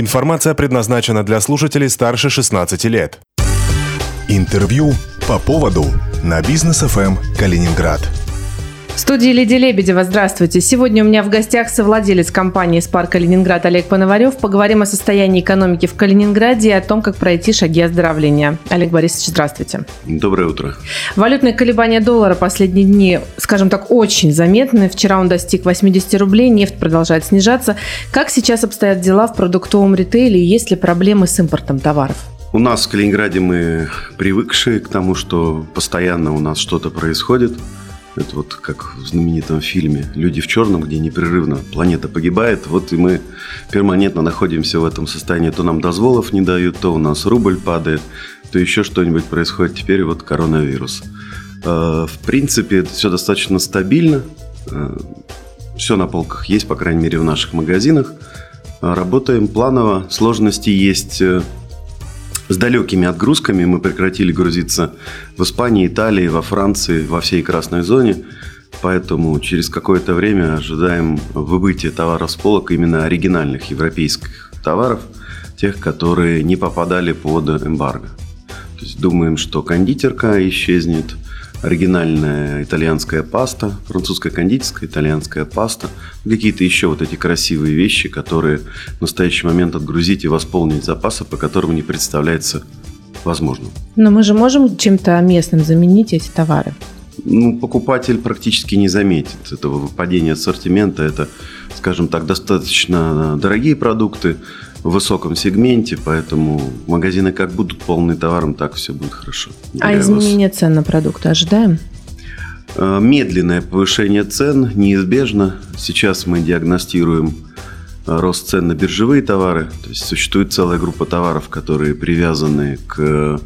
Информация предназначена для слушателей старше 16 лет. Интервью по поводу на бизнес ФМ Калининград. В студии Лидия Лебедева. Здравствуйте. Сегодня у меня в гостях совладелец компании «Спар Калининград» Олег Пономарев. Поговорим о состоянии экономики в Калининграде и о том, как пройти шаги оздоровления. Олег Борисович, здравствуйте. Доброе утро. Валютные колебания доллара последние дни, скажем так, очень заметны. Вчера он достиг 80 рублей, нефть продолжает снижаться. Как сейчас обстоят дела в продуктовом ритейле и есть ли проблемы с импортом товаров? У нас в Калининграде мы привыкшие к тому, что постоянно у нас что-то происходит – это вот как в знаменитом фильме «Люди в черном», где непрерывно планета погибает. Вот и мы перманентно находимся в этом состоянии. То нам дозволов не дают, то у нас рубль падает, то еще что-нибудь происходит. Теперь вот коронавирус. А, в принципе, это все достаточно стабильно. А, все на полках есть, по крайней мере, в наших магазинах. Работаем планово. Сложности есть э, с далекими отгрузками мы прекратили грузиться в Испании, Италии, во Франции, во всей красной зоне. Поэтому через какое-то время ожидаем выбытия товаров с полок именно оригинальных европейских товаров, тех, которые не попадали под эмбарго. То есть думаем, что кондитерка исчезнет – оригинальная итальянская паста, французская кондитерская итальянская паста, какие-то еще вот эти красивые вещи, которые в настоящий момент отгрузить и восполнить запасы, по которым не представляется возможным. Но мы же можем чем-то местным заменить эти товары? Ну, покупатель практически не заметит этого выпадения ассортимента. Это, скажем так, достаточно дорогие продукты, в высоком сегменте, поэтому магазины как будут полны товаром, так все будет хорошо. А изменение цен на продукты ожидаем? Э, медленное повышение цен неизбежно. Сейчас мы диагностируем э, рост цен на биржевые товары. То есть существует целая группа товаров, которые привязаны к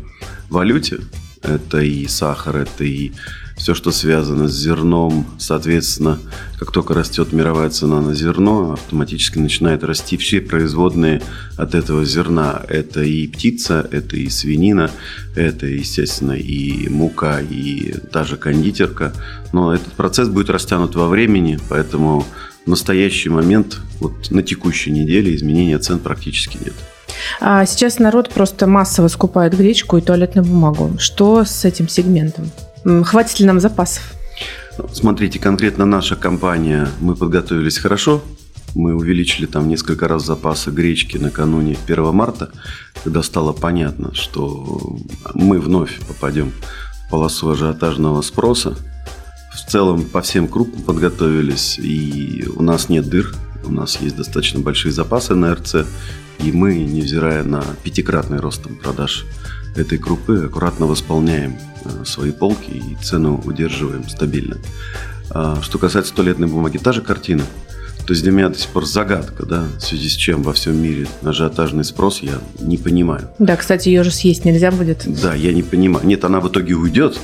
валюте. Это и сахар, это и все, что связано с зерном, соответственно, как только растет мировая цена на зерно, автоматически начинает расти все производные от этого зерна. Это и птица, это и свинина, это, естественно, и мука, и даже кондитерка. Но этот процесс будет растянут во времени, поэтому в настоящий момент, вот на текущей неделе, изменения цен практически нет. А сейчас народ просто массово скупает гречку и туалетную бумагу. Что с этим сегментом? Хватит ли нам запасов? Смотрите, конкретно наша компания, мы подготовились хорошо. Мы увеличили там несколько раз запасы гречки накануне 1 марта, когда стало понятно, что мы вновь попадем в полосу ажиотажного спроса. В целом по всем крупам подготовились, и у нас нет дыр, у нас есть достаточно большие запасы на РЦ, и мы, невзирая на пятикратный рост продаж этой крупы, аккуратно восполняем свои полки и цену удерживаем стабильно. А, что касается туалетной бумаги, та же картина. То есть для меня до сих пор загадка, да, в связи с чем во всем мире ажиотажный спрос, я не понимаю. Да, кстати, ее же съесть нельзя будет. Да, я не понимаю. Нет, она в итоге уйдет.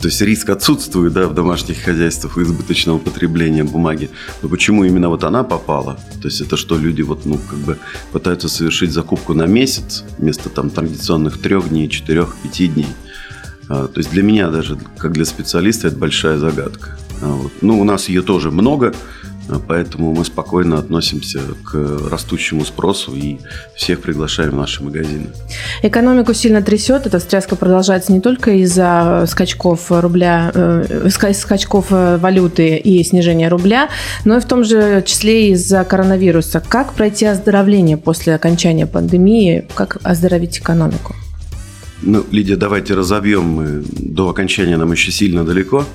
То есть риск отсутствует, да, в домашних хозяйствах избыточного потребления бумаги. Но почему именно вот она попала? То есть это что, люди вот, ну, как бы пытаются совершить закупку на месяц вместо там традиционных трех дней, четырех, пяти дней. А, то есть для меня даже, как для специалиста, это большая загадка. А. Ну, у нас ее тоже много, а, поэтому мы спокойно относимся к растущему спросу и всех приглашаем в наши магазины. Экономику сильно трясет. Эта встряска продолжается не только из-за скачков рубля, э, скачков э, валюты и снижения рубля, но и в том же числе из-за коронавируса. Как пройти оздоровление после окончания пандемии? Как оздоровить экономику? Ну, Лидия, давайте разобьем. Мы до окончания нам еще сильно далеко.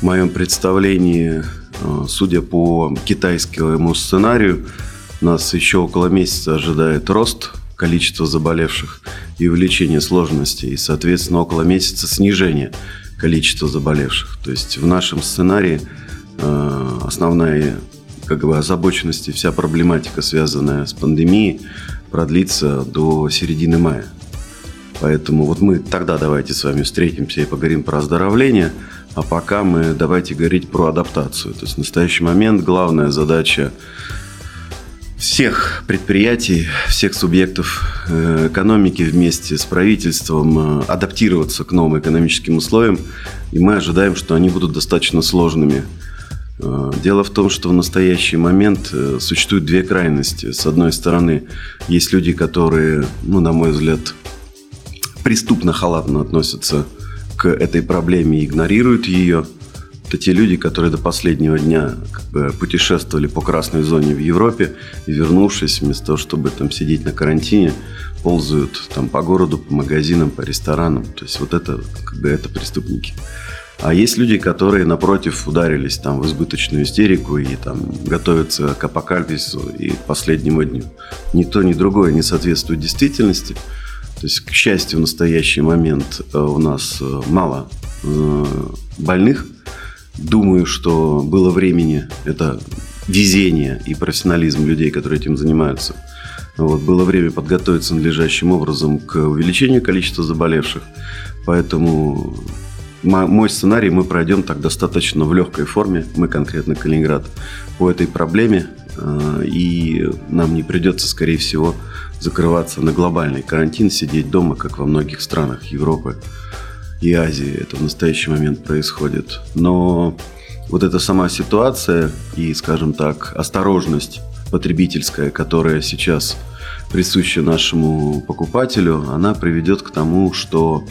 В моем представлении, э, судя по китайскому сценарию, нас еще около месяца ожидает рост количества заболевших и увеличение сложностей, и, соответственно, около месяца снижение количества заболевших. То есть в нашем сценарии э, основная как бы озабоченность и вся проблематика, связанная с пандемией, продлится до середины мая. Поэтому вот мы тогда давайте с вами встретимся и поговорим про оздоровление, а пока мы давайте говорить про адаптацию. То есть в настоящий момент главная задача всех предприятий, всех субъектов э, экономики вместе с правительством э, адаптироваться к новым экономическим условиям, и мы ожидаем, что они будут достаточно сложными. Э, дело в том, что в настоящий момент существуют две крайности. С одной стороны, есть люди, которые, ну, на мой взгляд, преступно халатно относятся к этой проблеме и игнорируют ее. Это те люди, которые до последнего дня как бы, путешествовали по красной зоне в Европе и, вернувшись, вместо того, чтобы там сидеть на карантине, ползают там по городу, по магазинам, по ресторанам. То есть вот это, как бы, это преступники. А есть люди, которые, напротив, ударились там в избыточную истерику и там готовятся к апокалипсису и к последнему дню. Ни то, ни другое не соответствует действительности. То есть, к счастью, в настоящий момент э, у нас э, мало э, больных. Думаю, что было времени, это везение и профессионализм людей, которые этим занимаются. Вот, было время подготовиться надлежащим образом к увеличению количества заболевших. Поэтому мой сценарий мы пройдем так достаточно в легкой форме, мы конкретно Калининград, по этой проблеме. Э, и нам не придется, скорее всего, закрываться на глобальный карантин, сидеть дома, как во многих странах Европы и Азии. Это в настоящий момент происходит. Но вот эта сама ситуация и, скажем так, осторожность потребительская, которая сейчас присуща нашему покупателю, она приведет к тому, что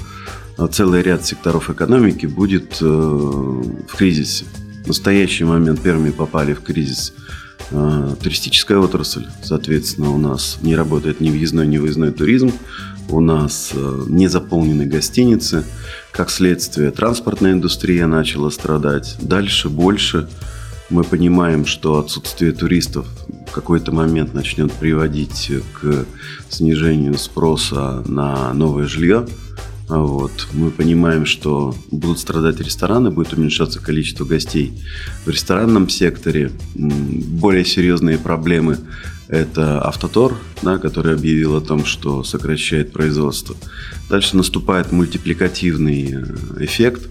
целый ряд секторов экономики будет э, в кризисе. В настоящий момент первыми попали в кризис э, туристическая отрасль. Соответственно, у нас не работает ни въездной, ни выездной туризм. У нас э, не заполнены гостиницы. Как следствие, транспортная индустрия начала страдать. Дальше больше. Мы понимаем, что отсутствие туристов в какой-то момент начнет приводить к снижению спроса на новое жилье. Вот. Мы понимаем, что будут страдать рестораны, будет уменьшаться количество гостей. В ресторанном секторе более серьезные проблемы – это Автотор, да, который объявил о том, что сокращает производство. Дальше наступает мультипликативный э, эффект,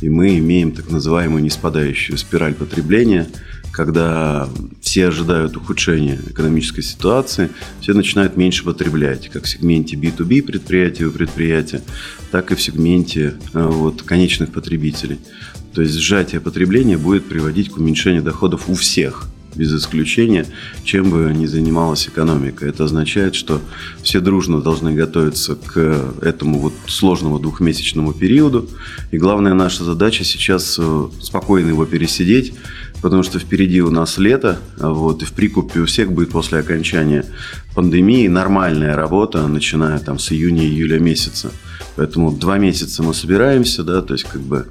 и мы имеем так называемую неспадающую спираль потребления – когда все ожидают ухудшения экономической ситуации, все начинают меньше потреблять, как в сегменте B2B предприятия у предприятия, так и в сегменте э, вот, конечных потребителей. То есть сжатие потребления будет приводить к уменьшению доходов у всех – без исключения, чем бы ни занималась экономика. Это означает, что все дружно должны готовиться к этому вот сложному двухмесячному периоду. И главная наша задача сейчас э, спокойно его пересидеть, потому что впереди у нас лето, вот, и в прикупе у всех будет после окончания пандемии нормальная работа, начиная там с июня-июля месяца. Поэтому два месяца мы собираемся, да, то есть как бы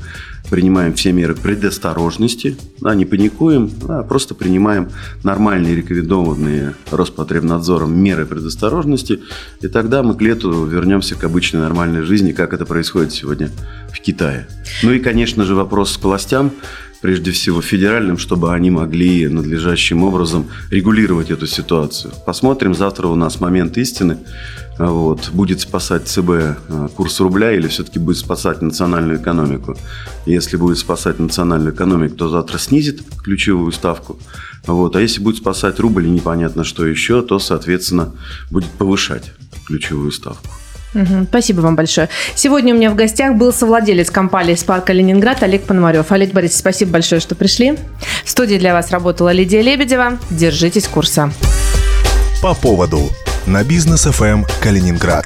принимаем все меры предосторожности, да, не паникуем, а просто принимаем нормальные рекомендованные Роспотребнадзором меры предосторожности, и тогда мы к лету вернемся к обычной нормальной жизни, как это происходит сегодня в Китае. Ну и, конечно же, вопрос к властям прежде всего федеральным, чтобы они могли надлежащим образом регулировать эту ситуацию. Посмотрим, завтра у нас момент истины. Вот. Будет спасать ЦБ э, курс рубля или все-таки будет спасать национальную экономику? Если будет спасать национальную экономику, то завтра снизит ключевую ставку. Вот. А если будет спасать рубль и непонятно что еще, то, соответственно, будет повышать ключевую ставку. Спасибо вам большое. Сегодня у меня в гостях был совладелец компании «Спарка Ленинград» Олег Пономарев. Олег Борисович, спасибо большое, что пришли. В студии для вас работала Лидия Лебедева. Держитесь курса. По поводу на бизнес ФМ Калининград.